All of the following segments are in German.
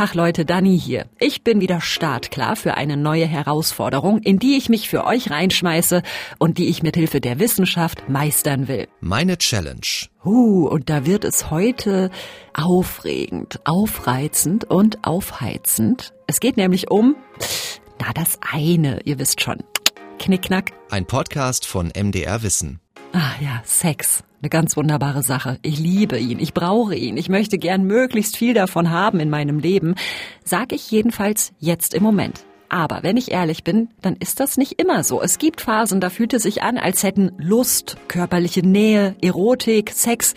Tag Leute, Dani hier. Ich bin wieder startklar für eine neue Herausforderung, in die ich mich für euch reinschmeiße und die ich mit Hilfe der Wissenschaft meistern will. Meine Challenge. Uh, und da wird es heute aufregend, aufreizend und aufheizend. Es geht nämlich um, na das eine, ihr wisst schon. Knickknack. Ein Podcast von MDR Wissen. Ah ja, Sex. Eine ganz wunderbare Sache. Ich liebe ihn, ich brauche ihn, ich möchte gern möglichst viel davon haben in meinem Leben, sag ich jedenfalls jetzt im Moment. Aber wenn ich ehrlich bin, dann ist das nicht immer so. Es gibt Phasen, da fühlt es sich an, als hätten Lust, körperliche Nähe, Erotik, Sex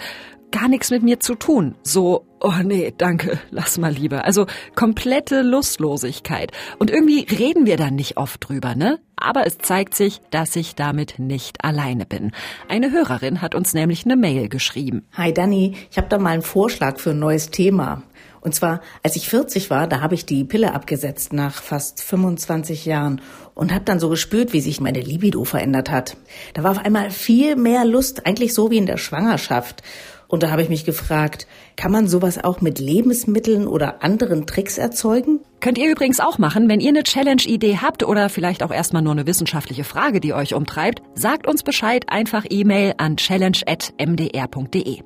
gar nichts mit mir zu tun. So, oh nee, danke, lass mal lieber. Also komplette Lustlosigkeit. Und irgendwie reden wir dann nicht oft drüber, ne? Aber es zeigt sich, dass ich damit nicht alleine bin. Eine Hörerin hat uns nämlich eine Mail geschrieben. Hi Dani, ich habe da mal einen Vorschlag für ein neues Thema. Und zwar, als ich 40 war, da habe ich die Pille abgesetzt nach fast 25 Jahren und habe dann so gespürt, wie sich meine Libido verändert hat. Da war auf einmal viel mehr Lust, eigentlich so wie in der Schwangerschaft. Und da habe ich mich gefragt, kann man sowas auch mit Lebensmitteln oder anderen Tricks erzeugen? Könnt ihr übrigens auch machen, wenn ihr eine Challenge-Idee habt oder vielleicht auch erstmal nur eine wissenschaftliche Frage, die euch umtreibt, sagt uns Bescheid, einfach E-Mail an challenge.mdr.de.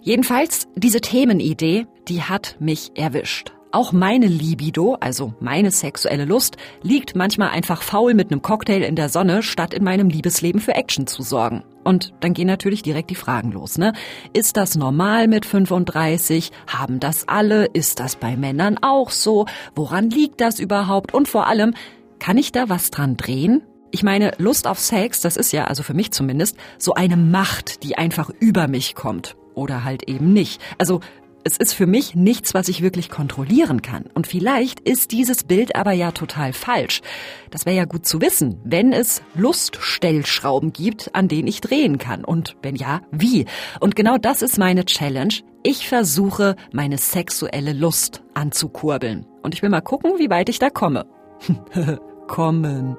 Jedenfalls, diese Themenidee, die hat mich erwischt. Auch meine Libido, also meine sexuelle Lust, liegt manchmal einfach faul mit einem Cocktail in der Sonne, statt in meinem Liebesleben für Action zu sorgen. Und dann gehen natürlich direkt die Fragen los, ne? Ist das normal mit 35? Haben das alle? Ist das bei Männern auch so? Woran liegt das überhaupt? Und vor allem, kann ich da was dran drehen? Ich meine, Lust auf Sex, das ist ja, also für mich zumindest, so eine Macht, die einfach über mich kommt. Oder halt eben nicht. Also es ist für mich nichts, was ich wirklich kontrollieren kann. Und vielleicht ist dieses Bild aber ja total falsch. Das wäre ja gut zu wissen, wenn es Luststellschrauben gibt, an denen ich drehen kann. Und wenn ja, wie? Und genau das ist meine Challenge. Ich versuche, meine sexuelle Lust anzukurbeln. Und ich will mal gucken, wie weit ich da komme. Kommen.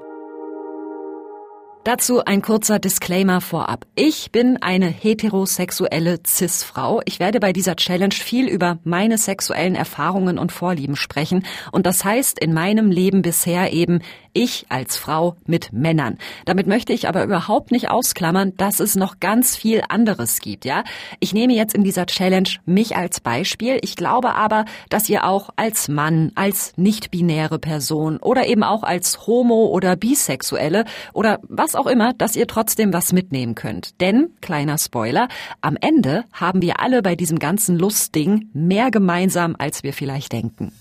Dazu ein kurzer Disclaimer vorab. Ich bin eine heterosexuelle Cis-Frau. Ich werde bei dieser Challenge viel über meine sexuellen Erfahrungen und Vorlieben sprechen. Und das heißt in meinem Leben bisher eben ich als Frau mit Männern. Damit möchte ich aber überhaupt nicht ausklammern, dass es noch ganz viel anderes gibt, ja? Ich nehme jetzt in dieser Challenge mich als Beispiel. Ich glaube aber, dass ihr auch als Mann, als nicht-binäre Person oder eben auch als Homo oder Bisexuelle oder was auch immer, dass ihr trotzdem was mitnehmen könnt. Denn, kleiner Spoiler, am Ende haben wir alle bei diesem ganzen Lustding mehr gemeinsam, als wir vielleicht denken.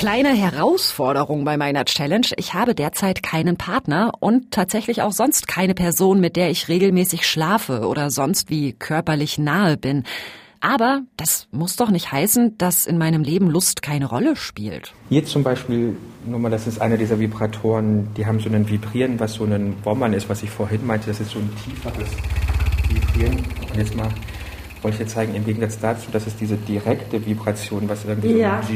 Kleine Herausforderung bei meiner Challenge. Ich habe derzeit keinen Partner und tatsächlich auch sonst keine Person, mit der ich regelmäßig schlafe oder sonst wie körperlich nahe bin. Aber das muss doch nicht heißen, dass in meinem Leben Lust keine Rolle spielt. Hier zum Beispiel, nur mal, das ist einer dieser Vibratoren, die haben so ein Vibrieren, was so ein Wommern ist, was ich vorhin meinte, das ist so ein tieferes Vibrieren. Und jetzt mal wollte ich jetzt zeigen, im Gegensatz dazu, dass es diese direkte Vibration, was irgendwie ja. so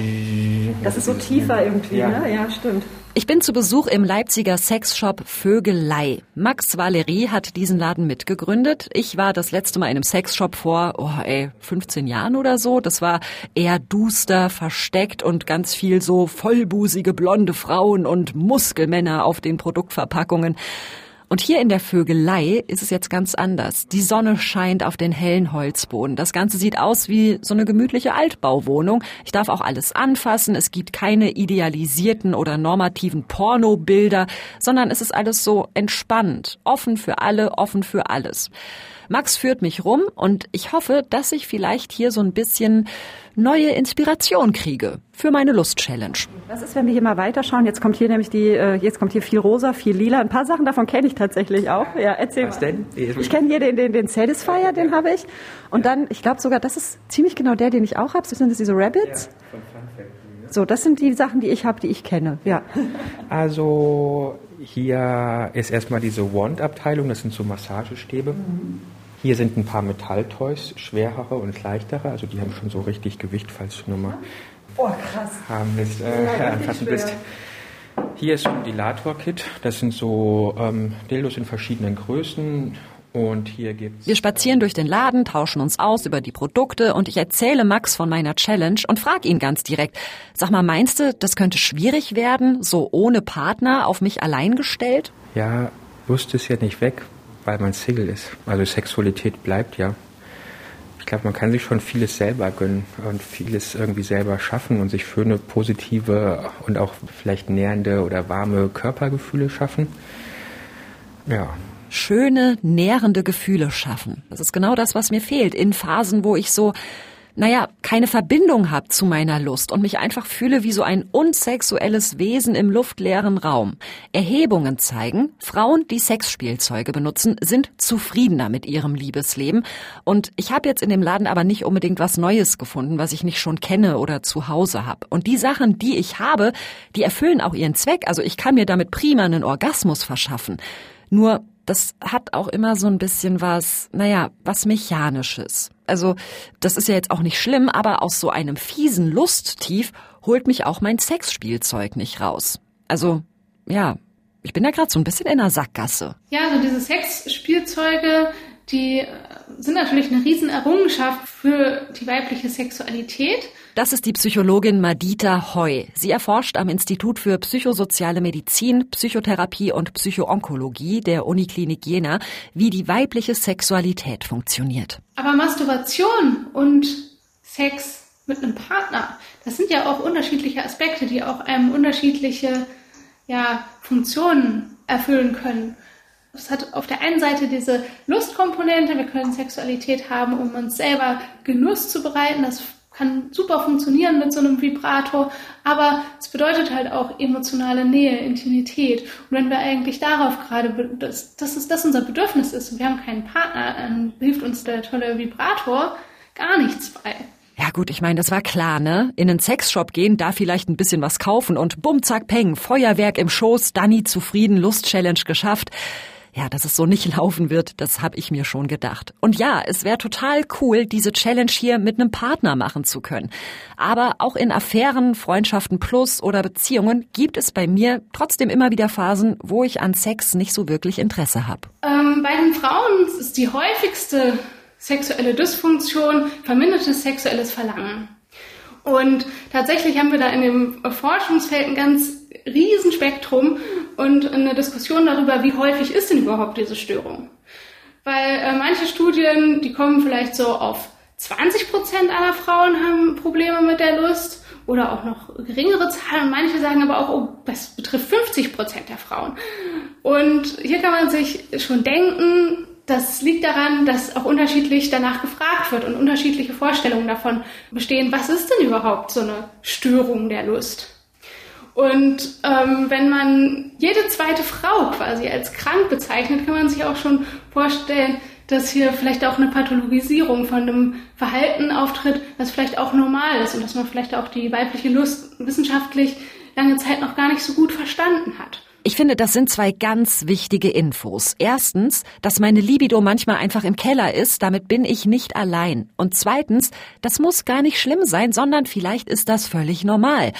das ist so tiefer irgendwie, ja. ne? Ja, stimmt. Ich bin zu Besuch im Leipziger Sexshop Vögelei. Max Valerie hat diesen Laden mitgegründet. Ich war das letzte Mal in einem Sexshop vor, oh ey, 15 Jahren oder so. Das war eher duster, versteckt und ganz viel so vollbusige blonde Frauen und Muskelmänner auf den Produktverpackungen. Und hier in der Vögelei ist es jetzt ganz anders. Die Sonne scheint auf den hellen Holzboden. Das Ganze sieht aus wie so eine gemütliche Altbauwohnung. Ich darf auch alles anfassen. Es gibt keine idealisierten oder normativen Pornobilder, sondern es ist alles so entspannt, offen für alle, offen für alles. Max führt mich rum und ich hoffe, dass ich vielleicht hier so ein bisschen neue Inspiration kriege für meine Lust-Challenge. Was ist, wenn wir hier mal weiterschauen? Jetzt kommt hier nämlich die, äh, jetzt kommt hier viel rosa, viel lila. Ein paar Sachen davon kenne ich tatsächlich auch. Ja, erzähl Was mal. denn? Ich kenne hier den, den, den Satisfier, den habe ich. Und dann, ich glaube sogar, das ist ziemlich genau der, den ich auch habe. Sind das diese Rabbits? So, das sind die Sachen, die ich habe, die ich kenne. Ja. Also hier ist erstmal diese Wand-Abteilung, das sind so Massagestäbe. Hier sind ein paar Metalltoys, schwerere und leichtere, also die haben schon so richtig Gewicht, falls du nur mal oh, krass. haben willst, äh, Ja, anfassen willst. Hier ist so ein Dilator-Kit. Das sind so ähm, Dildos in verschiedenen Größen. Und hier gibt's Wir spazieren durch den Laden, tauschen uns aus über die Produkte und ich erzähle Max von meiner Challenge und frage ihn ganz direkt, sag mal, meinst du, das könnte schwierig werden, so ohne Partner auf mich allein gestellt? Ja, Lust ist ja nicht weg, weil man Single ist. Also Sexualität bleibt ja. Ich glaube, man kann sich schon vieles selber gönnen und vieles irgendwie selber schaffen und sich schöne, positive und auch vielleicht nährende oder warme Körpergefühle schaffen. Ja, schöne, nährende Gefühle schaffen. Das ist genau das, was mir fehlt in Phasen, wo ich so, naja, keine Verbindung habe zu meiner Lust und mich einfach fühle wie so ein unsexuelles Wesen im luftleeren Raum. Erhebungen zeigen, Frauen, die Sexspielzeuge benutzen, sind zufriedener mit ihrem Liebesleben. Und ich habe jetzt in dem Laden aber nicht unbedingt was Neues gefunden, was ich nicht schon kenne oder zu Hause habe. Und die Sachen, die ich habe, die erfüllen auch ihren Zweck. Also ich kann mir damit prima einen Orgasmus verschaffen. Nur das hat auch immer so ein bisschen was, naja, was Mechanisches. Also, das ist ja jetzt auch nicht schlimm, aber aus so einem fiesen Lusttief holt mich auch mein Sexspielzeug nicht raus. Also, ja, ich bin da gerade so ein bisschen in der Sackgasse. Ja, so diese Sexspielzeuge, die äh, sind natürlich eine Riesenerrungenschaft für die weibliche Sexualität. Das ist die Psychologin Madita Hoy. Sie erforscht am Institut für psychosoziale Medizin, Psychotherapie und Psychoonkologie der Uniklinik Jena, wie die weibliche Sexualität funktioniert. Aber Masturbation und Sex mit einem Partner, das sind ja auch unterschiedliche Aspekte, die auch einem unterschiedliche ja, Funktionen erfüllen können. Es hat auf der einen Seite diese Lustkomponente, wir können Sexualität haben, um uns selber Genuss zu bereiten. Das kann super funktionieren mit so einem Vibrator, aber es bedeutet halt auch emotionale Nähe, Intimität. Und wenn wir eigentlich darauf gerade, dass, dass das unser Bedürfnis ist und wir haben keinen Partner, dann hilft uns der tolle Vibrator gar nichts bei. Ja gut, ich meine, das war klar, ne? In einen Sexshop gehen, da vielleicht ein bisschen was kaufen und bumm, zack, peng, Feuerwerk im Schoß, Danny zufrieden, Lust-Challenge geschafft. Ja, dass es so nicht laufen wird, das habe ich mir schon gedacht. Und ja, es wäre total cool, diese Challenge hier mit einem Partner machen zu können. Aber auch in Affären, Freundschaften plus oder Beziehungen gibt es bei mir trotzdem immer wieder Phasen, wo ich an Sex nicht so wirklich Interesse habe. Ähm, bei den Frauen ist die häufigste sexuelle Dysfunktion vermindertes sexuelles Verlangen. Und tatsächlich haben wir da in dem Forschungsfeld ein ganz Riesenspektrum und eine Diskussion darüber, wie häufig ist denn überhaupt diese Störung. Weil äh, manche Studien, die kommen vielleicht so auf 20 Prozent aller Frauen haben Probleme mit der Lust oder auch noch geringere Zahlen. Manche sagen aber auch, oh, das betrifft 50 Prozent der Frauen. Und hier kann man sich schon denken, das liegt daran, dass auch unterschiedlich danach gefragt wird und unterschiedliche Vorstellungen davon bestehen, was ist denn überhaupt so eine Störung der Lust? Und ähm, wenn man jede zweite Frau quasi als krank bezeichnet, kann man sich auch schon vorstellen, dass hier vielleicht auch eine Pathologisierung von einem Verhalten auftritt, was vielleicht auch normal ist und dass man vielleicht auch die weibliche Lust wissenschaftlich lange Zeit noch gar nicht so gut verstanden hat. Ich finde, das sind zwei ganz wichtige Infos. Erstens, dass meine Libido manchmal einfach im Keller ist, damit bin ich nicht allein. Und zweitens, das muss gar nicht schlimm sein, sondern vielleicht ist das völlig normal.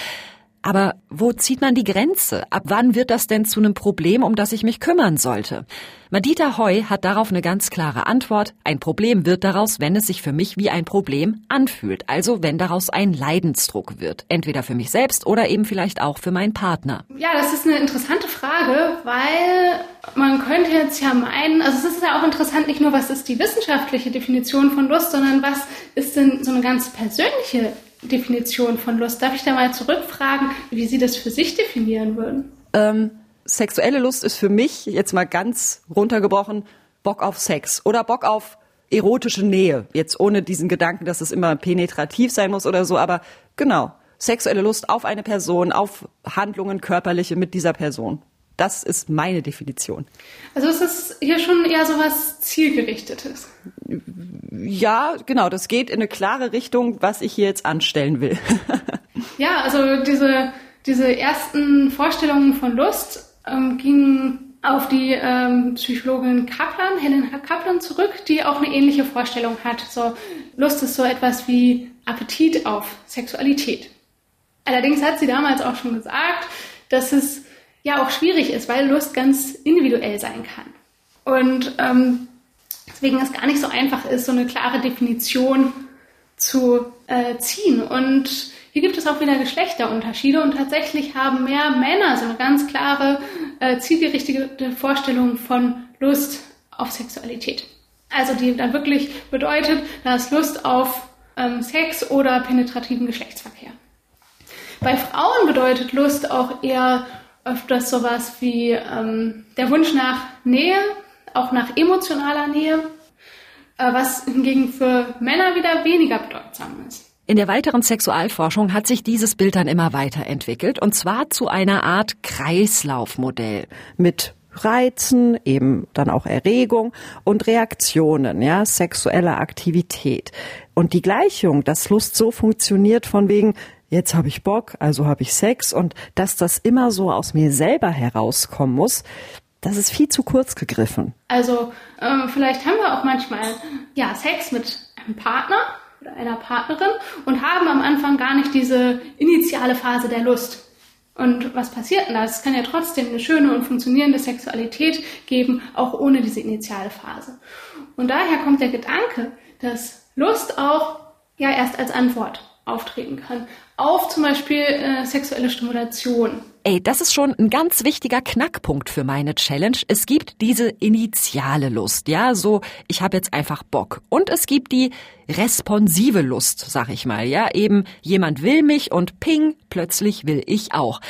Aber wo zieht man die Grenze? Ab wann wird das denn zu einem Problem, um das ich mich kümmern sollte? Madita Hoy hat darauf eine ganz klare Antwort. Ein Problem wird daraus, wenn es sich für mich wie ein Problem anfühlt. Also wenn daraus ein Leidensdruck wird. Entweder für mich selbst oder eben vielleicht auch für meinen Partner. Ja, das ist eine interessante Frage, weil man könnte jetzt ja meinen, also es ist ja auch interessant, nicht nur was ist die wissenschaftliche Definition von Lust, sondern was ist denn so eine ganz persönliche Definition von Lust. Darf ich da mal zurückfragen, wie Sie das für sich definieren würden? Ähm, sexuelle Lust ist für mich, jetzt mal ganz runtergebrochen, Bock auf Sex oder Bock auf erotische Nähe. Jetzt ohne diesen Gedanken, dass es immer penetrativ sein muss oder so, aber genau. Sexuelle Lust auf eine Person, auf Handlungen körperliche mit dieser Person. Das ist meine Definition. Also es ist hier schon eher so was Zielgerichtetes. Ja, genau, das geht in eine klare Richtung, was ich hier jetzt anstellen will. Ja, also diese, diese ersten Vorstellungen von Lust ähm, gingen auf die ähm, Psychologin Kaplan, Helen Kaplan zurück, die auch eine ähnliche Vorstellung hat. So, Lust ist so etwas wie Appetit auf Sexualität. Allerdings hat sie damals auch schon gesagt, dass es ja auch schwierig ist, weil Lust ganz individuell sein kann. Und ähm, deswegen es gar nicht so einfach ist, so eine klare Definition zu äh, ziehen. Und hier gibt es auch wieder Geschlechterunterschiede und tatsächlich haben mehr Männer so eine ganz klare, äh, zielgerichtete Vorstellung von Lust auf Sexualität. Also die dann wirklich bedeutet, dass Lust auf ähm, Sex oder penetrativen Geschlechtsverkehr. Bei Frauen bedeutet Lust auch eher öfters sowas wie ähm, der Wunsch nach Nähe, auch nach emotionaler Nähe, äh, was hingegen für Männer wieder weniger bedeutsam ist. In der weiteren Sexualforschung hat sich dieses Bild dann immer weiterentwickelt und zwar zu einer Art Kreislaufmodell mit Reizen, eben dann auch Erregung und Reaktionen, ja, sexuelle Aktivität. Und die Gleichung, dass Lust so funktioniert von wegen, jetzt habe ich Bock, also habe ich Sex und dass das immer so aus mir selber herauskommen muss, das ist viel zu kurz gegriffen. Also äh, vielleicht haben wir auch manchmal ja Sex mit einem Partner oder einer Partnerin und haben am Anfang gar nicht diese initiale Phase der Lust. Und was passiert denn da? Es kann ja trotzdem eine schöne und funktionierende Sexualität geben, auch ohne diese initiale Phase. Und daher kommt der Gedanke, dass Lust auch ja erst als Antwort auftreten kann auf zum Beispiel äh, sexuelle Stimulation. Ey, das ist schon ein ganz wichtiger Knackpunkt für meine Challenge. Es gibt diese initiale Lust, ja, so ich habe jetzt einfach Bock. Und es gibt die responsive Lust, sag ich mal, ja, eben jemand will mich und ping, plötzlich will ich auch.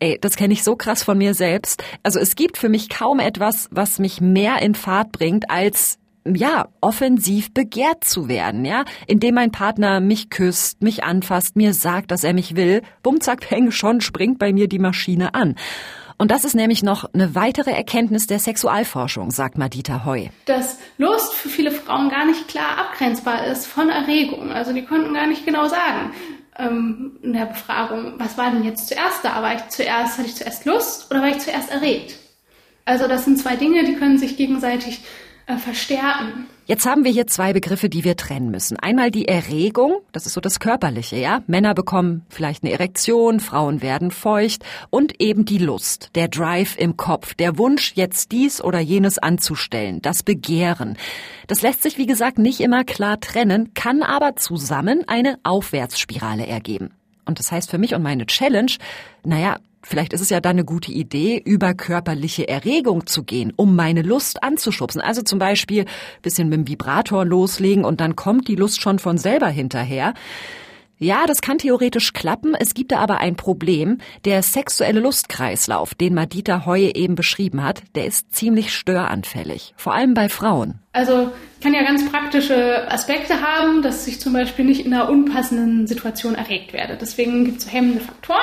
Ey, das kenne ich so krass von mir selbst. Also es gibt für mich kaum etwas, was mich mehr in Fahrt bringt, als ja, offensiv begehrt zu werden, ja, indem mein Partner mich küsst, mich anfasst, mir sagt, dass er mich will, bumm, zack, peng, schon springt bei mir die Maschine an. Und das ist nämlich noch eine weitere Erkenntnis der Sexualforschung, sagt Madita Heu. Dass Lust für viele Frauen gar nicht klar abgrenzbar ist von Erregung. Also die konnten gar nicht genau sagen ähm, in der Befragung, was war denn jetzt zuerst da? War ich zuerst, hatte ich zuerst Lust oder war ich zuerst erregt? Also das sind zwei Dinge, die können sich gegenseitig äh, verstärken. Jetzt haben wir hier zwei Begriffe, die wir trennen müssen. Einmal die Erregung, das ist so das Körperliche, ja. Männer bekommen vielleicht eine Erektion, Frauen werden feucht und eben die Lust, der Drive im Kopf, der Wunsch, jetzt dies oder jenes anzustellen, das Begehren. Das lässt sich, wie gesagt, nicht immer klar trennen, kann aber zusammen eine Aufwärtsspirale ergeben. Und das heißt für mich und meine Challenge, naja, vielleicht ist es ja dann eine gute Idee, über körperliche Erregung zu gehen, um meine Lust anzuschubsen. Also zum Beispiel bisschen mit dem Vibrator loslegen und dann kommt die Lust schon von selber hinterher. Ja, das kann theoretisch klappen. Es gibt da aber ein Problem. Der sexuelle Lustkreislauf, den Madita Heue eben beschrieben hat, der ist ziemlich störanfällig. Vor allem bei Frauen. Also kann ja ganz praktische Aspekte haben, dass ich zum Beispiel nicht in einer unpassenden Situation erregt werde. Deswegen gibt es so hemmende Faktoren.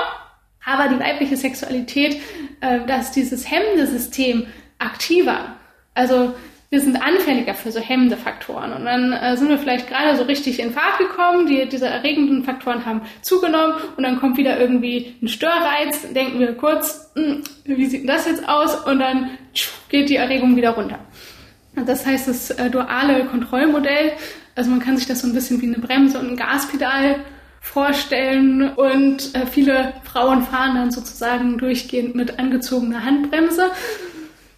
Aber die weibliche Sexualität, äh, dass dieses hemmende System aktiver, also wir sind anfälliger für so hemmende Faktoren. Und dann äh, sind wir vielleicht gerade so richtig in Fahrt gekommen, die, diese erregenden Faktoren haben zugenommen und dann kommt wieder irgendwie ein Störreiz, denken wir kurz, hm, wie sieht das jetzt aus? Und dann geht die Erregung wieder runter. Das heißt, das äh, duale Kontrollmodell, also man kann sich das so ein bisschen wie eine Bremse und ein Gaspedal vorstellen und äh, viele Frauen fahren dann sozusagen durchgehend mit angezogener Handbremse.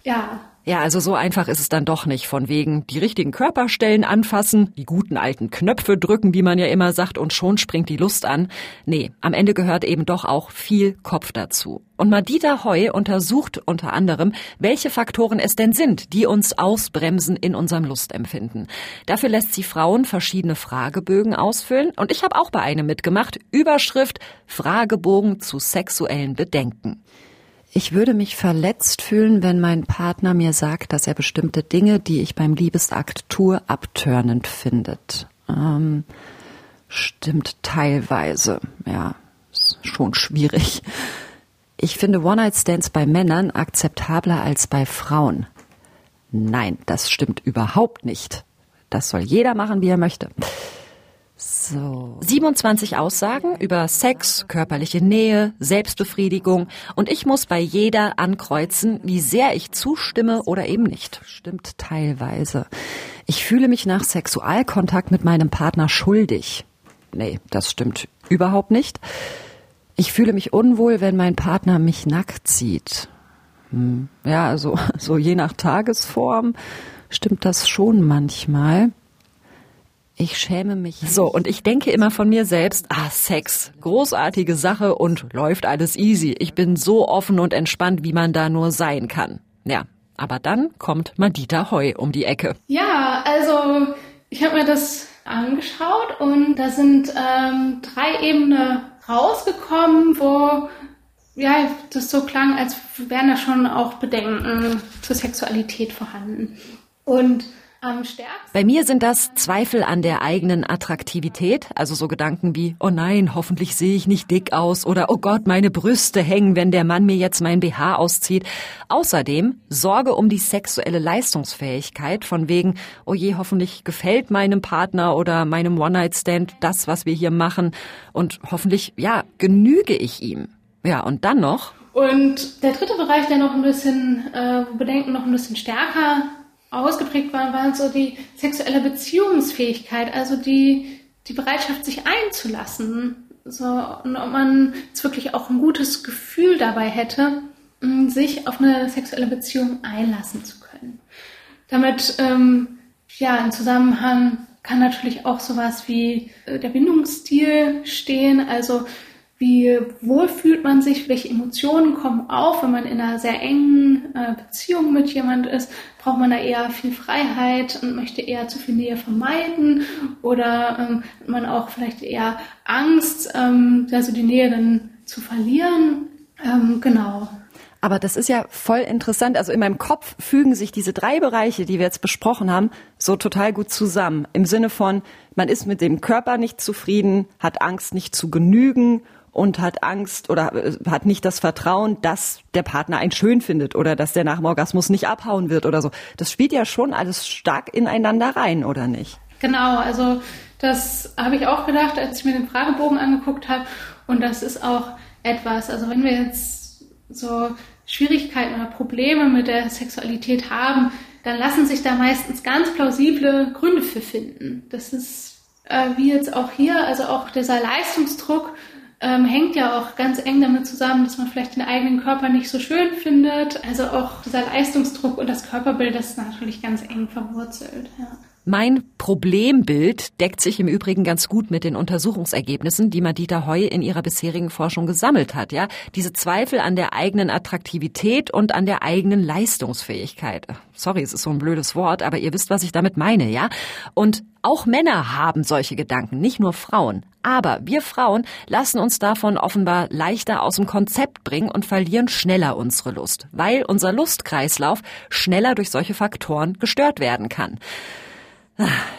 Ja, ja, also so einfach ist es dann doch nicht. Von wegen die richtigen Körperstellen anfassen, die guten alten Knöpfe drücken, wie man ja immer sagt, und schon springt die Lust an. Nee, am Ende gehört eben doch auch viel Kopf dazu. Und Madita Heu untersucht unter anderem, welche Faktoren es denn sind, die uns ausbremsen in unserem Lustempfinden. Dafür lässt sie Frauen verschiedene Fragebögen ausfüllen und ich habe auch bei einem mitgemacht. Überschrift Fragebogen zu sexuellen Bedenken. Ich würde mich verletzt fühlen, wenn mein Partner mir sagt, dass er bestimmte Dinge, die ich beim Liebesakt tue, abtörnend findet. Ähm, stimmt teilweise. Ja, ist schon schwierig. Ich finde One-Night-Stands bei Männern akzeptabler als bei Frauen. Nein, das stimmt überhaupt nicht. Das soll jeder machen, wie er möchte. So. 27 Aussagen über Sex, körperliche Nähe, Selbstbefriedigung und ich muss bei jeder ankreuzen, wie sehr ich zustimme oder eben nicht. Stimmt teilweise. Ich fühle mich nach Sexualkontakt mit meinem Partner schuldig. Nee, das stimmt überhaupt nicht. Ich fühle mich unwohl, wenn mein Partner mich nackt sieht. Hm. Ja, also so je nach Tagesform stimmt das schon manchmal. Ich schäme mich. So, und ich denke immer von mir selbst, ah, Sex, großartige Sache und läuft alles easy. Ich bin so offen und entspannt, wie man da nur sein kann. Ja, aber dann kommt Madita Heu um die Ecke. Ja, also ich habe mir das angeschaut und da sind ähm, drei Ebenen rausgekommen, wo ja, das so klang, als wären da schon auch Bedenken zur Sexualität vorhanden. Und. Bei mir sind das Zweifel an der eigenen Attraktivität, also so Gedanken wie, oh nein, hoffentlich sehe ich nicht dick aus oder oh Gott, meine Brüste hängen, wenn der Mann mir jetzt mein BH auszieht. Außerdem Sorge um die sexuelle Leistungsfähigkeit von wegen, oh je, hoffentlich gefällt meinem Partner oder meinem One-Night-Stand das, was wir hier machen und hoffentlich, ja, genüge ich ihm. Ja, und dann noch. Und der dritte Bereich, der noch ein bisschen, äh, Bedenken noch ein bisschen stärker ausgeprägt waren, war so die sexuelle Beziehungsfähigkeit, also die, die Bereitschaft, sich einzulassen. So, und ob man jetzt wirklich auch ein gutes Gefühl dabei hätte, sich auf eine sexuelle Beziehung einlassen zu können. Damit, ähm, ja, im Zusammenhang kann natürlich auch sowas wie äh, der Bindungsstil stehen, also wie wohl fühlt man sich, welche Emotionen kommen auf, wenn man in einer sehr engen äh, Beziehung mit jemand ist, braucht man da eher viel Freiheit und möchte eher zu viel Nähe vermeiden oder ähm, hat man auch vielleicht eher Angst, ähm, also die Nähe dann zu verlieren. Ähm, genau. Aber das ist ja voll interessant. Also in meinem Kopf fügen sich diese drei Bereiche, die wir jetzt besprochen haben, so total gut zusammen. Im Sinne von, man ist mit dem Körper nicht zufrieden, hat Angst nicht zu genügen und hat Angst oder äh, hat nicht das Vertrauen, dass der Partner einen schön findet oder dass der nach dem Orgasmus nicht abhauen wird oder so. Das spielt ja schon alles stark ineinander rein, oder nicht? Genau, also das habe ich auch gedacht, als ich mir den Fragebogen angeguckt habe. Und das ist auch etwas, also wenn wir jetzt so Schwierigkeiten oder Probleme mit der Sexualität haben, dann lassen sich da meistens ganz plausible Gründe für finden. Das ist äh, wie jetzt auch hier, also auch dieser Leistungsdruck ähm, hängt ja auch ganz eng damit zusammen, dass man vielleicht den eigenen Körper nicht so schön findet. Also auch dieser Leistungsdruck und das Körperbild, das ist natürlich ganz eng verwurzelt. Ja. Mein Problembild deckt sich im Übrigen ganz gut mit den Untersuchungsergebnissen, die Madita Heu in ihrer bisherigen Forschung gesammelt hat, ja. Diese Zweifel an der eigenen Attraktivität und an der eigenen Leistungsfähigkeit. Sorry, es ist so ein blödes Wort, aber ihr wisst, was ich damit meine, ja. Und auch Männer haben solche Gedanken, nicht nur Frauen. Aber wir Frauen lassen uns davon offenbar leichter aus dem Konzept bringen und verlieren schneller unsere Lust, weil unser Lustkreislauf schneller durch solche Faktoren gestört werden kann.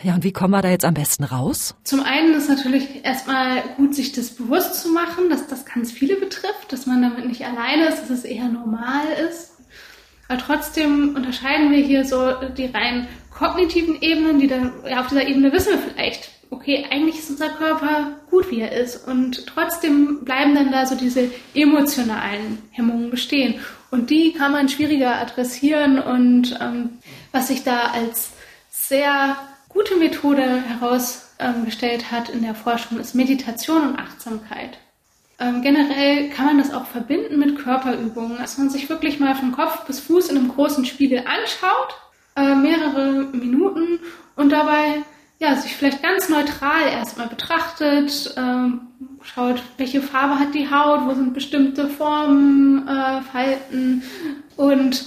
Ja, und wie kommen wir da jetzt am besten raus? Zum einen ist natürlich erstmal gut, sich das bewusst zu machen, dass das ganz viele betrifft, dass man damit nicht alleine ist, dass es eher normal ist. Aber trotzdem unterscheiden wir hier so die rein kognitiven Ebenen, die dann, ja, auf dieser Ebene wissen wir vielleicht, okay, eigentlich ist unser Körper gut, wie er ist. Und trotzdem bleiben dann da so diese emotionalen Hemmungen bestehen. Und die kann man schwieriger adressieren. Und ähm, was sich da als sehr gute Methode herausgestellt hat in der Forschung, ist Meditation und Achtsamkeit. Ähm, generell kann man das auch verbinden mit Körperübungen, dass man sich wirklich mal von Kopf bis Fuß in einem großen Spiegel anschaut, äh, mehrere Minuten und dabei ja, sich vielleicht ganz neutral erstmal betrachtet, ähm, schaut, welche Farbe hat die Haut, wo sind bestimmte Formen, äh, Falten und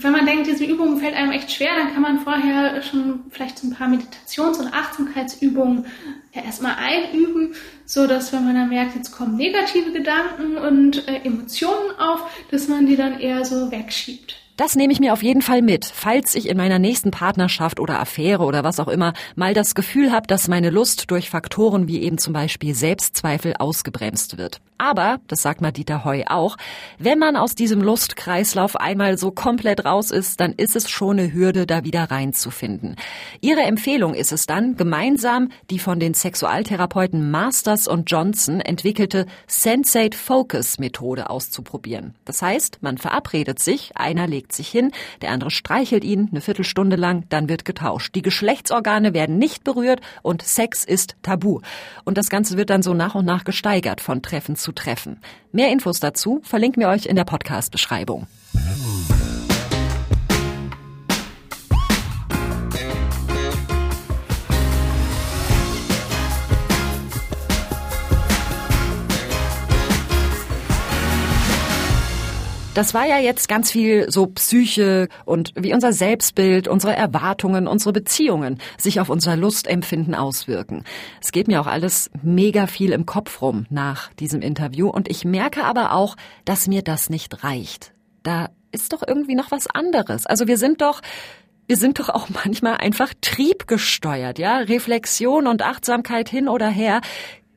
wenn man denkt, diese Übung fällt einem echt schwer, dann kann man vorher schon vielleicht so ein paar Meditations- und Achtsamkeitsübungen ja erstmal einüben, so dass wenn man dann merkt, jetzt kommen negative Gedanken und äh, Emotionen auf, dass man die dann eher so wegschiebt. Das nehme ich mir auf jeden Fall mit, falls ich in meiner nächsten Partnerschaft oder Affäre oder was auch immer mal das Gefühl habe, dass meine Lust durch Faktoren wie eben zum Beispiel Selbstzweifel ausgebremst wird. Aber, das sagt mal Dieter Heu auch, wenn man aus diesem Lustkreislauf einmal so komplett raus ist, dann ist es schon eine Hürde, da wieder reinzufinden. Ihre Empfehlung ist es dann, gemeinsam die von den Sexualtherapeuten Masters und Johnson entwickelte Sensate Focus Methode auszuprobieren. Das heißt, man verabredet sich, einer legt legt sich hin, der andere streichelt ihn eine Viertelstunde lang, dann wird getauscht. Die Geschlechtsorgane werden nicht berührt und Sex ist tabu. Und das Ganze wird dann so nach und nach gesteigert von Treffen zu Treffen. Mehr Infos dazu verlinken wir euch in der Podcast-Beschreibung. Das war ja jetzt ganz viel so Psyche und wie unser Selbstbild, unsere Erwartungen, unsere Beziehungen sich auf unser Lustempfinden auswirken. Es geht mir auch alles mega viel im Kopf rum nach diesem Interview und ich merke aber auch, dass mir das nicht reicht. Da ist doch irgendwie noch was anderes. Also wir sind doch wir sind doch auch manchmal einfach triebgesteuert, ja? Reflexion und Achtsamkeit hin oder her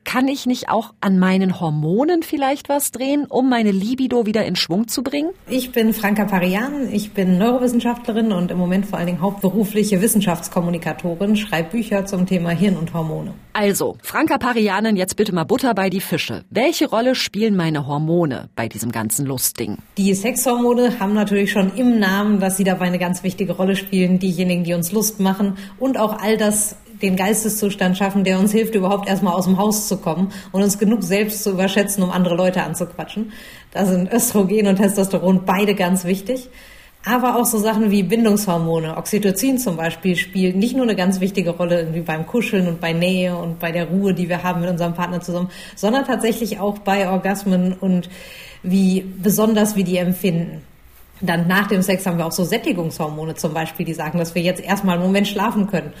kann ich nicht auch an meinen Hormonen vielleicht was drehen, um meine Libido wieder in Schwung zu bringen? Ich bin Franka Parian, ich bin Neurowissenschaftlerin und im Moment vor allen Dingen hauptberufliche Wissenschaftskommunikatorin, schreibe Bücher zum Thema Hirn und Hormone. Also, Franka Parianen, jetzt bitte mal Butter bei die Fische. Welche Rolle spielen meine Hormone bei diesem ganzen Lustding? Die Sexhormone haben natürlich schon im Namen, dass sie dabei eine ganz wichtige Rolle spielen, diejenigen, die uns Lust machen und auch all das den Geisteszustand schaffen, der uns hilft, überhaupt erstmal aus dem Haus zu kommen und uns genug selbst zu überschätzen, um andere Leute anzuquatschen. Da sind Östrogen und Testosteron beide ganz wichtig. Aber auch so Sachen wie Bindungshormone, Oxytocin zum Beispiel, spielt nicht nur eine ganz wichtige Rolle irgendwie beim Kuscheln und bei Nähe und bei der Ruhe, die wir haben mit unserem Partner zusammen, sondern tatsächlich auch bei Orgasmen und wie besonders wir die empfinden. Dann nach dem Sex haben wir auch so Sättigungshormone zum Beispiel, die sagen, dass wir jetzt erstmal einen Moment schlafen können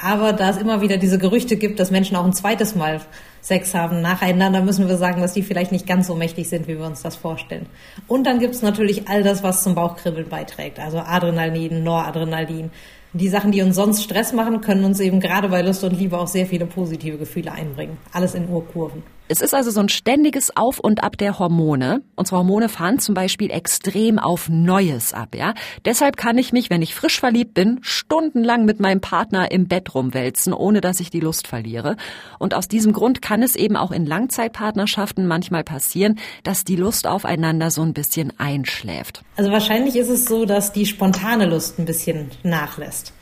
aber da es immer wieder diese Gerüchte gibt, dass Menschen auch ein zweites Mal Sex haben nacheinander, müssen wir sagen, dass die vielleicht nicht ganz so mächtig sind, wie wir uns das vorstellen. Und dann gibt es natürlich all das, was zum Bauchkribbeln beiträgt, also Adrenalin, Noradrenalin. Die Sachen, die uns sonst Stress machen, können uns eben gerade bei Lust und Liebe auch sehr viele positive Gefühle einbringen. Alles in Urkurven. Es ist also so ein ständiges Auf und Ab der Hormone. Unsere Hormone fahren zum Beispiel extrem auf Neues ab, ja. Deshalb kann ich mich, wenn ich frisch verliebt bin, stundenlang mit meinem Partner im Bett rumwälzen, ohne dass ich die Lust verliere. Und aus diesem Grund kann es eben auch in Langzeitpartnerschaften manchmal passieren, dass die Lust aufeinander so ein bisschen einschläft. Also wahrscheinlich ist es so, dass die spontane Lust ein bisschen nachlässt.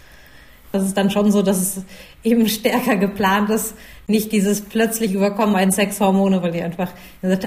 Das ist dann schon so, dass es eben stärker geplant ist, nicht dieses plötzlich Überkommen an Sexhormone, weil die einfach,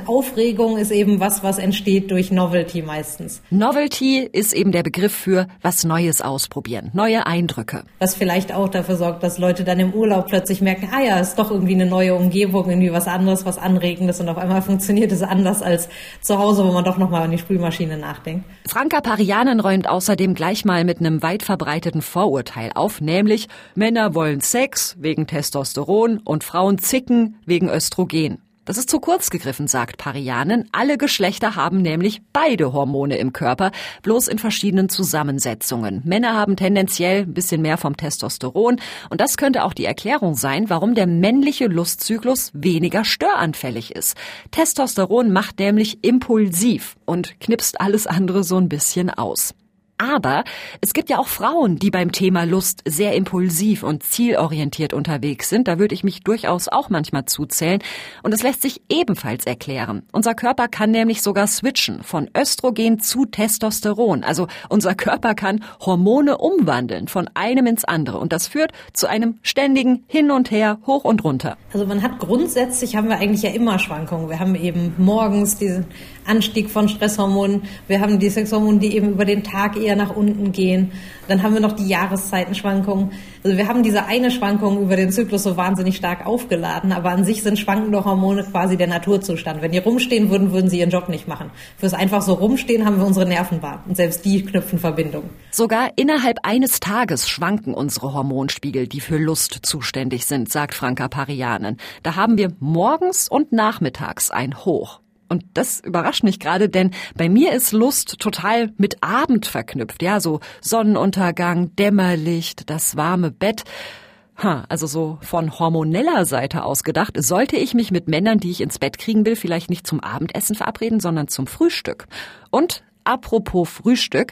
Aufregung ist eben was, was entsteht durch Novelty meistens. Novelty ist eben der Begriff für was Neues ausprobieren, neue Eindrücke. Was vielleicht auch dafür sorgt, dass Leute dann im Urlaub plötzlich merken, ah ja, ist doch irgendwie eine neue Umgebung, irgendwie was anderes, was Anregendes und auf einmal funktioniert es anders als zu Hause, wo man doch nochmal an die Spülmaschine nachdenkt. Franka Parianen räumt außerdem gleich mal mit einem weit verbreiteten Vorurteil auf, nämlich Männer wollen Sex wegen Testosteron und Frauen zicken wegen Östrogen. Das ist zu kurz gegriffen, sagt Parianen. Alle Geschlechter haben nämlich beide Hormone im Körper, bloß in verschiedenen Zusammensetzungen. Männer haben tendenziell ein bisschen mehr vom Testosteron und das könnte auch die Erklärung sein, warum der männliche Lustzyklus weniger störanfällig ist. Testosteron macht nämlich impulsiv und knipst alles andere so ein bisschen aus. Aber es gibt ja auch Frauen, die beim Thema Lust sehr impulsiv und zielorientiert unterwegs sind. Da würde ich mich durchaus auch manchmal zuzählen. Und es lässt sich ebenfalls erklären. Unser Körper kann nämlich sogar switchen von Östrogen zu Testosteron. Also unser Körper kann Hormone umwandeln von einem ins andere. Und das führt zu einem ständigen Hin und Her, hoch und runter. Also man hat grundsätzlich, haben wir eigentlich ja immer Schwankungen. Wir haben eben morgens diesen Anstieg von Stresshormonen. Wir haben die Sexhormone, die eben über den Tag eher nach unten gehen. Dann haben wir noch die Jahreszeitenschwankungen. Also wir haben diese eine Schwankung über den Zyklus so wahnsinnig stark aufgeladen, aber an sich sind schwankende Hormone quasi der Naturzustand. Wenn die rumstehen würden, würden sie ihren Job nicht machen. Fürs einfach so rumstehen haben wir unsere Nervenbahn und selbst die knüpfen Verbindungen. Sogar innerhalb eines Tages schwanken unsere Hormonspiegel, die für Lust zuständig sind, sagt Franka Parianen. Da haben wir morgens und nachmittags ein Hoch. Und das überrascht mich gerade, denn bei mir ist Lust total mit Abend verknüpft. Ja, so Sonnenuntergang, Dämmerlicht, das warme Bett. Ha, also so von hormoneller Seite aus gedacht, sollte ich mich mit Männern, die ich ins Bett kriegen will, vielleicht nicht zum Abendessen verabreden, sondern zum Frühstück. Und apropos Frühstück,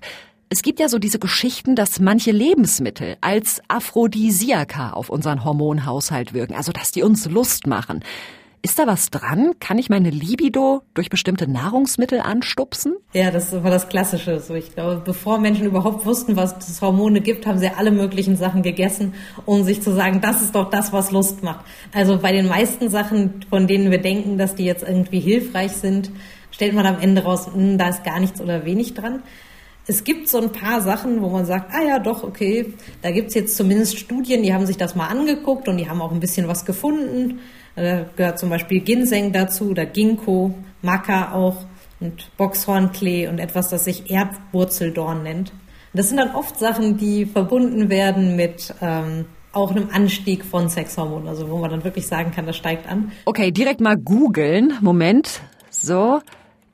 es gibt ja so diese Geschichten, dass manche Lebensmittel als Aphrodisiaka auf unseren Hormonhaushalt wirken, also dass die uns Lust machen. Ist da was dran? Kann ich meine Libido durch bestimmte Nahrungsmittel anstupsen? Ja, das war das Klassische. So, ich glaube, bevor Menschen überhaupt wussten, was es Hormone gibt, haben sie alle möglichen Sachen gegessen, um sich zu sagen, das ist doch das, was Lust macht. Also bei den meisten Sachen, von denen wir denken, dass die jetzt irgendwie hilfreich sind, stellt man am Ende raus, mh, hm, da ist gar nichts oder wenig dran. Es gibt so ein paar Sachen, wo man sagt, ah ja, doch, okay, da gibt's jetzt zumindest Studien, die haben sich das mal angeguckt und die haben auch ein bisschen was gefunden. Da gehört zum Beispiel Ginseng dazu oder Ginkgo, Maca auch und Boxhornklee und etwas, das sich Erdwurzeldorn nennt. Das sind dann oft Sachen, die verbunden werden mit ähm, auch einem Anstieg von Sexhormonen, also wo man dann wirklich sagen kann, das steigt an. Okay, direkt mal googeln. Moment. So,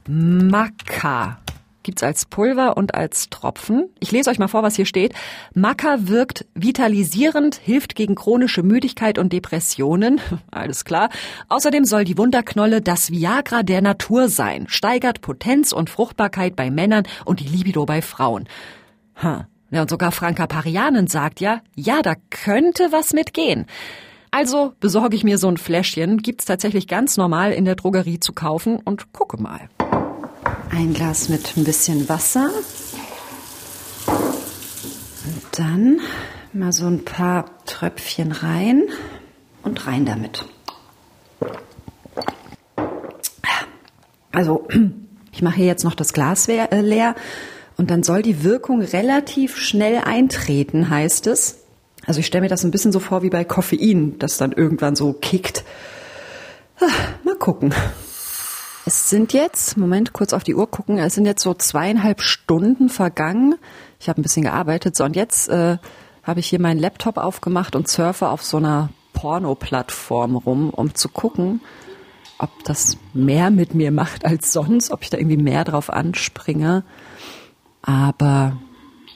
Maca gibt's als Pulver und als Tropfen. Ich lese euch mal vor, was hier steht. Maca wirkt vitalisierend, hilft gegen chronische Müdigkeit und Depressionen. Alles klar. Außerdem soll die Wunderknolle das Viagra der Natur sein, steigert Potenz und Fruchtbarkeit bei Männern und die Libido bei Frauen. Hm. Ja, und sogar Franka Parianen sagt ja, ja, da könnte was mitgehen. Also besorge ich mir so ein Fläschchen, gibt's tatsächlich ganz normal in der Drogerie zu kaufen und gucke mal. Ein Glas mit ein bisschen Wasser. Und dann mal so ein paar Tröpfchen rein und rein damit. Also, ich mache hier jetzt noch das Glas äh, leer und dann soll die Wirkung relativ schnell eintreten, heißt es. Also ich stelle mir das ein bisschen so vor wie bei Koffein, das dann irgendwann so kickt. Ah, mal gucken. Es sind jetzt, Moment, kurz auf die Uhr gucken, es sind jetzt so zweieinhalb Stunden vergangen. Ich habe ein bisschen gearbeitet. So, und jetzt äh, habe ich hier meinen Laptop aufgemacht und surfe auf so einer Porno-Plattform rum, um zu gucken, ob das mehr mit mir macht als sonst, ob ich da irgendwie mehr drauf anspringe. Aber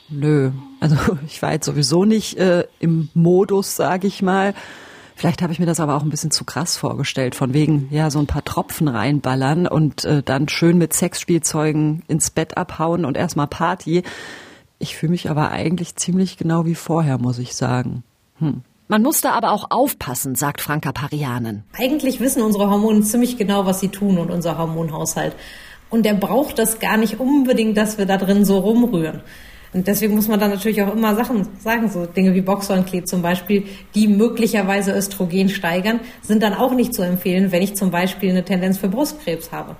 nö, also ich war jetzt sowieso nicht äh, im Modus, sage ich mal. Vielleicht habe ich mir das aber auch ein bisschen zu krass vorgestellt, von wegen, ja, so ein paar Tropfen reinballern und äh, dann schön mit Sexspielzeugen ins Bett abhauen und erstmal Party. Ich fühle mich aber eigentlich ziemlich genau wie vorher, muss ich sagen. Hm. Man muss da aber auch aufpassen, sagt Franka Parianen. Eigentlich wissen unsere Hormone ziemlich genau, was sie tun und unser Hormonhaushalt. Und der braucht das gar nicht unbedingt, dass wir da drin so rumrühren. Und deswegen muss man dann natürlich auch immer Sachen sagen, so Dinge wie Boxhornklee zum Beispiel, die möglicherweise Östrogen steigern, sind dann auch nicht zu empfehlen, wenn ich zum Beispiel eine Tendenz für Brustkrebs habe.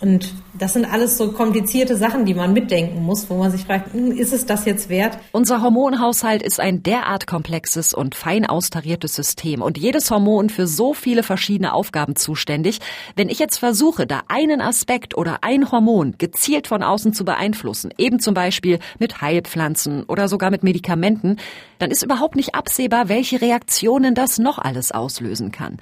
Und das sind alles so komplizierte Sachen, die man mitdenken muss, wo man sich fragt, hm, ist es das jetzt wert? Unser Hormonhaushalt ist ein derart komplexes und fein austariertes System und jedes Hormon für so viele verschiedene Aufgaben zuständig. Wenn ich jetzt versuche, da einen Aspekt oder ein Hormon gezielt von außen zu beeinflussen, eben zum Beispiel mit Heilpflanzen oder sogar mit Medikamenten, dann ist überhaupt nicht absehbar, welche Reaktionen das noch alles auslösen kann.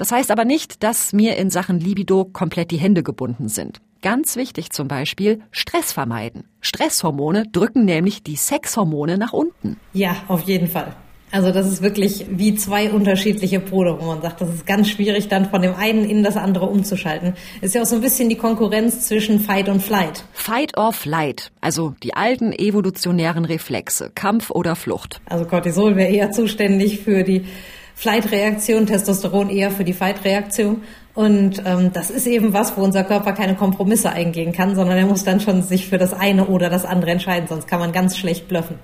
Das heißt aber nicht, dass mir in Sachen Libido komplett die Hände gebunden sind. Ganz wichtig zum Beispiel Stress vermeiden. Stresshormone drücken nämlich die Sexhormone nach unten. Ja, auf jeden Fall. Also das ist wirklich wie zwei unterschiedliche Pole, wo man sagt, das ist ganz schwierig, dann von dem einen in das andere umzuschalten. Ist ja auch so ein bisschen die Konkurrenz zwischen Fight und Flight. Fight or Flight, also die alten evolutionären Reflexe, Kampf oder Flucht. Also Cortisol wäre eher zuständig für die Flight-Reaktion, Testosteron eher für die Fight-Reaktion. Und ähm, das ist eben was, wo unser Körper keine Kompromisse eingehen kann, sondern er muss dann schon sich für das eine oder das andere entscheiden, sonst kann man ganz schlecht bluffen.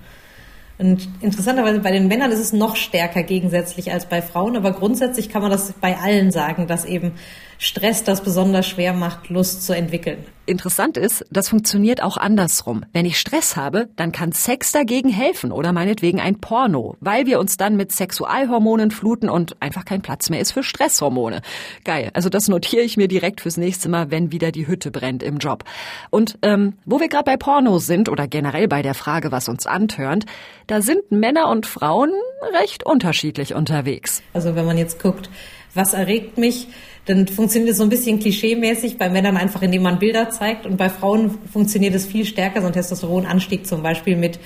Und interessanterweise bei den Männern ist es noch stärker gegensätzlich als bei Frauen, aber grundsätzlich kann man das bei allen sagen, dass eben Stress das besonders schwer macht, Lust zu entwickeln. Interessant ist, das funktioniert auch andersrum. Wenn ich Stress habe, dann kann Sex dagegen helfen oder meinetwegen ein Porno, weil wir uns dann mit Sexualhormonen fluten und einfach kein Platz mehr ist für Stresshormone. Geil. Also das notiere ich mir direkt fürs nächste Mal, wenn wieder die Hütte brennt im Job. Und ähm, wo wir gerade bei Pornos sind oder generell bei der Frage, was uns antörnt, da sind Männer und Frauen recht unterschiedlich unterwegs. Also wenn man jetzt guckt, was erregt mich, dann funktioniert es so ein bisschen klischeemäßig bei Männern einfach, indem man Bilder zeigt und bei Frauen funktioniert es viel stärker, so ein Testosteronanstieg zum Beispiel mit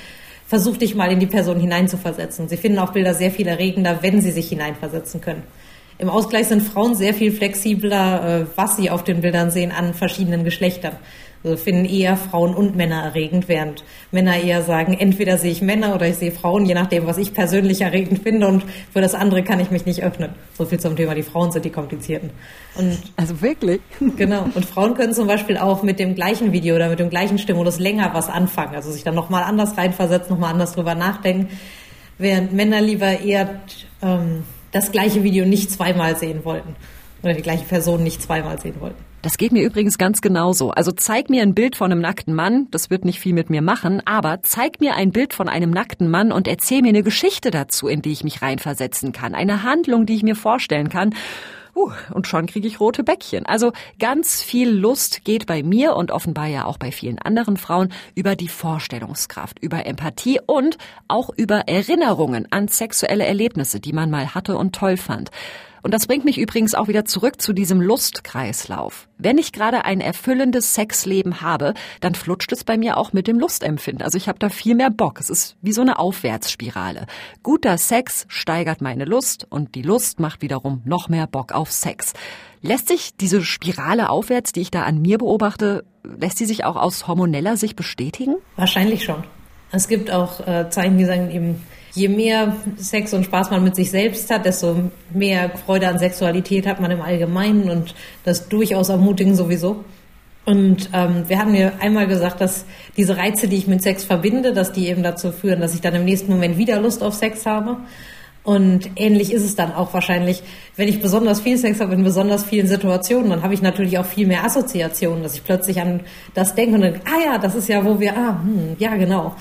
versuch dich mal in die Person hineinzuversetzen. Sie finden auch Bilder sehr viel erregender, wenn sie sich hineinversetzen können. Im Ausgleich sind Frauen sehr viel flexibler, äh, was sie auf den Bildern sehen, an verschiedenen Geschlechtern. Also finden eher Frauen und Männer erregend, während Männer eher sagen, entweder sehe ich Männer oder ich sehe Frauen, je nachdem, was ich persönlich erregend finde und für das andere kann ich mich nicht öffnen. So viel zum Thema, die Frauen sind die komplizierten. Und also wirklich? Genau. Und Frauen können zum Beispiel auch mit dem gleichen Video oder mit dem gleichen Stimulus länger was anfangen, also sich dann nochmal anders reinversetzen, nochmal anders drüber nachdenken, während Männer lieber eher ähm, das gleiche Video nicht zweimal sehen wollten oder die gleiche Person nicht zweimal sehen wollten. Das geht mir übrigens ganz genauso. Also zeig mir ein Bild von einem nackten Mann, das wird nicht viel mit mir machen, aber zeig mir ein Bild von einem nackten Mann und erzähl mir eine Geschichte dazu, in die ich mich reinversetzen kann, eine Handlung, die ich mir vorstellen kann. Uh, und schon kriege ich rote Bäckchen. Also ganz viel Lust geht bei mir und offenbar ja auch bei vielen anderen Frauen über die Vorstellungskraft, über Empathie und auch über Erinnerungen an sexuelle Erlebnisse, die man mal hatte und toll fand. Und das bringt mich übrigens auch wieder zurück zu diesem Lustkreislauf. Wenn ich gerade ein erfüllendes Sexleben habe, dann flutscht es bei mir auch mit dem Lustempfinden. Also ich habe da viel mehr Bock. Es ist wie so eine Aufwärtsspirale. Guter Sex steigert meine Lust und die Lust macht wiederum noch mehr Bock auf Sex. Lässt sich diese Spirale aufwärts, die ich da an mir beobachte, lässt sie sich auch aus hormoneller Sicht bestätigen? Wahrscheinlich schon. Es gibt auch äh, Zeichen, die sagen eben, je mehr Sex und Spaß man mit sich selbst hat, desto mehr Freude an Sexualität hat man im Allgemeinen und das durchaus ermutigen sowieso. Und ähm, wir haben mir einmal gesagt, dass diese Reize, die ich mit Sex verbinde, dass die eben dazu führen, dass ich dann im nächsten Moment wieder Lust auf Sex habe. Und ähnlich ist es dann auch wahrscheinlich, wenn ich besonders viel Sex habe in besonders vielen Situationen, dann habe ich natürlich auch viel mehr Assoziationen, dass ich plötzlich an das denke und denke, ah ja, das ist ja, wo wir, ah, hm, ja genau.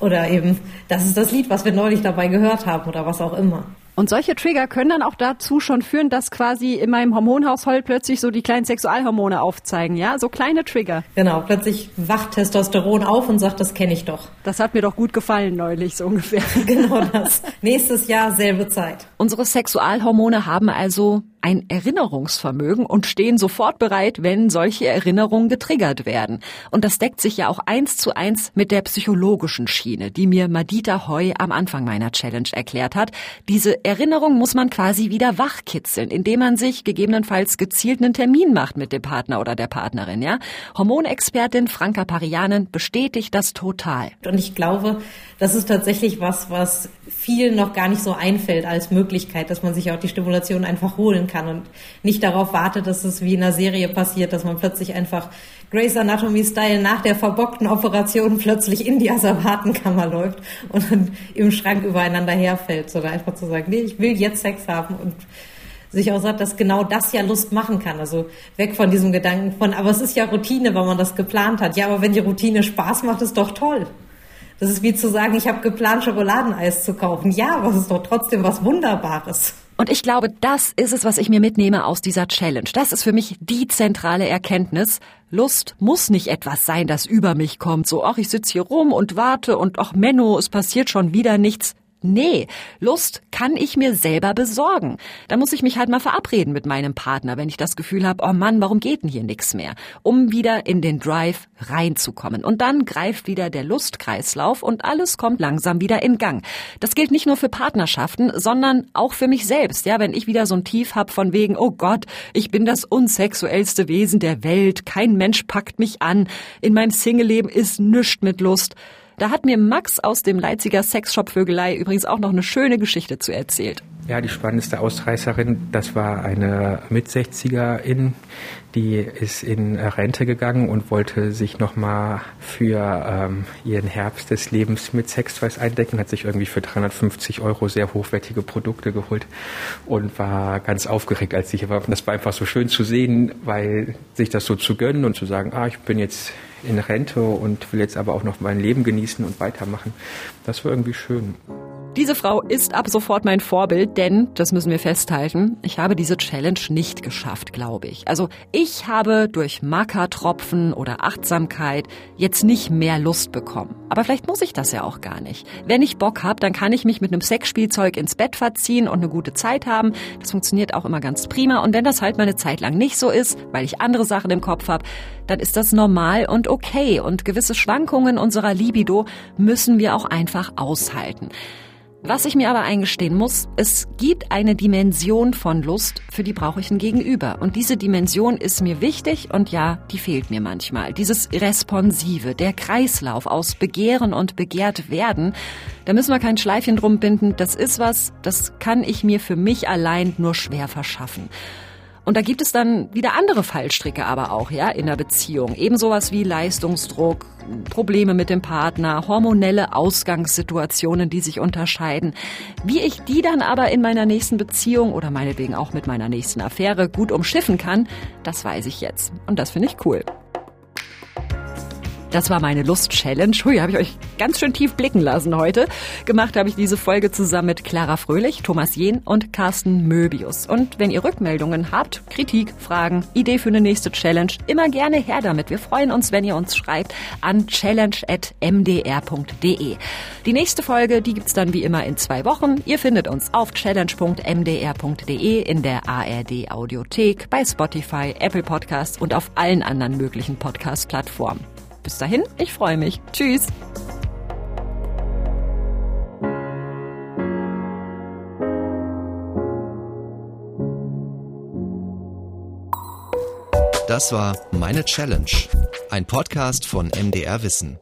Oder eben, das ist das Lied, was wir neulich dabei gehört haben oder was auch immer. Und solche Trigger können dann auch dazu schon führen, dass quasi in meinem Hormonhaushalt plötzlich so die kleinen Sexualhormone aufzeigen, ja? So kleine Trigger. Genau, plötzlich wacht Testosteron auf und sagt, das kenne ich doch. Das hat mir doch gut gefallen neulich, so ungefähr. genau das. Nächstes Jahr selbe Zeit. Unsere Sexualhormone haben also ein Erinnerungsvermögen und stehen sofort bereit, wenn solche Erinnerungen getriggert werden. Und das deckt sich ja auch eins zu eins mit der psychologischen Schiene, die mir Madita Hoy am Anfang meiner Challenge erklärt hat. Diese Erinnerung muss man quasi wieder wachkitzeln, indem man sich gegebenenfalls gezielt einen Termin macht mit dem Partner oder der Partnerin, ja? Hormonexpertin Franka Parianen bestätigt das total. Und ich glaube, das ist tatsächlich was, was vielen noch gar nicht so einfällt als Möglichkeit, dass man sich auch die Stimulation einfach holen kann und nicht darauf wartet, dass es wie in einer Serie passiert, dass man plötzlich einfach Grace Anatomy Style nach der verbockten Operation plötzlich in die Asservatenkammer läuft und dann im Schrank übereinander herfällt, sondern einfach zu sagen, nee, ich will jetzt Sex haben und sich auch sagt, dass genau das ja Lust machen kann. Also weg von diesem Gedanken von, aber es ist ja Routine, weil man das geplant hat. Ja, aber wenn die Routine Spaß macht, ist doch toll. Das ist wie zu sagen, ich habe geplant, Schokoladeneis zu kaufen. Ja, aber es ist doch trotzdem was Wunderbares. Und ich glaube, das ist es, was ich mir mitnehme aus dieser Challenge. Das ist für mich die zentrale Erkenntnis. Lust muss nicht etwas sein, das über mich kommt. So, ach, ich sitze hier rum und warte und ach, Menno, es passiert schon wieder nichts. Nee, Lust kann ich mir selber besorgen. Da muss ich mich halt mal verabreden mit meinem Partner, wenn ich das Gefühl habe, oh Mann, warum geht denn hier nichts mehr? Um wieder in den Drive reinzukommen. Und dann greift wieder der Lustkreislauf und alles kommt langsam wieder in Gang. Das gilt nicht nur für Partnerschaften, sondern auch für mich selbst. Ja, wenn ich wieder so ein Tief hab von wegen, oh Gott, ich bin das unsexuellste Wesen der Welt, kein Mensch packt mich an, in meinem Single-Leben ist nüscht mit Lust da hat mir Max aus dem Leipziger Sexshop Vögelei übrigens auch noch eine schöne Geschichte zu erzählt. Ja, die spannendste Ausreißerin, das war eine Mit-60erin, die ist in Rente gegangen und wollte sich nochmal für ähm, ihren Herbst des Lebens mit Sextoys eindecken, hat sich irgendwie für 350 Euro sehr hochwertige Produkte geholt und war ganz aufgeregt, als ich war. Das war einfach so schön zu sehen, weil sich das so zu gönnen und zu sagen, ah, ich bin jetzt in Rente und will jetzt aber auch noch mein Leben genießen und weitermachen. Das war irgendwie schön. Diese Frau ist ab sofort mein Vorbild, denn, das müssen wir festhalten, ich habe diese Challenge nicht geschafft, glaube ich. Also ich habe durch Mackertropfen oder Achtsamkeit jetzt nicht mehr Lust bekommen. Aber vielleicht muss ich das ja auch gar nicht. Wenn ich Bock habe, dann kann ich mich mit einem Sexspielzeug ins Bett verziehen und eine gute Zeit haben. Das funktioniert auch immer ganz prima. Und wenn das halt mal eine Zeit lang nicht so ist, weil ich andere Sachen im Kopf habe, dann ist das normal und okay. Und gewisse Schwankungen unserer Libido müssen wir auch einfach aushalten. Was ich mir aber eingestehen muss, es gibt eine Dimension von Lust, für die brauche ich ein Gegenüber. Und diese Dimension ist mir wichtig und ja, die fehlt mir manchmal. Dieses Responsive, der Kreislauf aus Begehren und begehrt werden, da müssen wir kein Schleifchen drum binden. Das ist was, das kann ich mir für mich allein nur schwer verschaffen. Und da gibt es dann wieder andere Fallstricke aber auch, ja, in der Beziehung. Eben sowas wie Leistungsdruck, Probleme mit dem Partner, hormonelle Ausgangssituationen, die sich unterscheiden. Wie ich die dann aber in meiner nächsten Beziehung oder meinetwegen auch mit meiner nächsten Affäre gut umschiffen kann, das weiß ich jetzt. Und das finde ich cool. Das war meine Lust-Challenge. Hui, habe ich euch ganz schön tief blicken lassen heute. Gemacht habe ich diese Folge zusammen mit Clara Fröhlich, Thomas Jehn und Carsten Möbius. Und wenn ihr Rückmeldungen habt, Kritik, Fragen, Idee für eine nächste Challenge, immer gerne her damit. Wir freuen uns, wenn ihr uns schreibt an challenge.mdr.de. Die nächste Folge, die gibt's dann wie immer in zwei Wochen. Ihr findet uns auf challenge.mdr.de, in der ARD Audiothek, bei Spotify, Apple Podcasts und auf allen anderen möglichen Podcast-Plattformen. Bis dahin, ich freue mich. Tschüss. Das war Meine Challenge, ein Podcast von MDR Wissen.